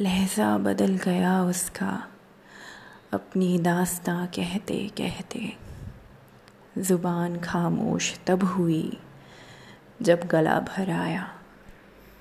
लहजा बदल गया उसका। अपनी दास्तां कहते कहते ज़ुबान खामोश तब हुई जब गला भर आया।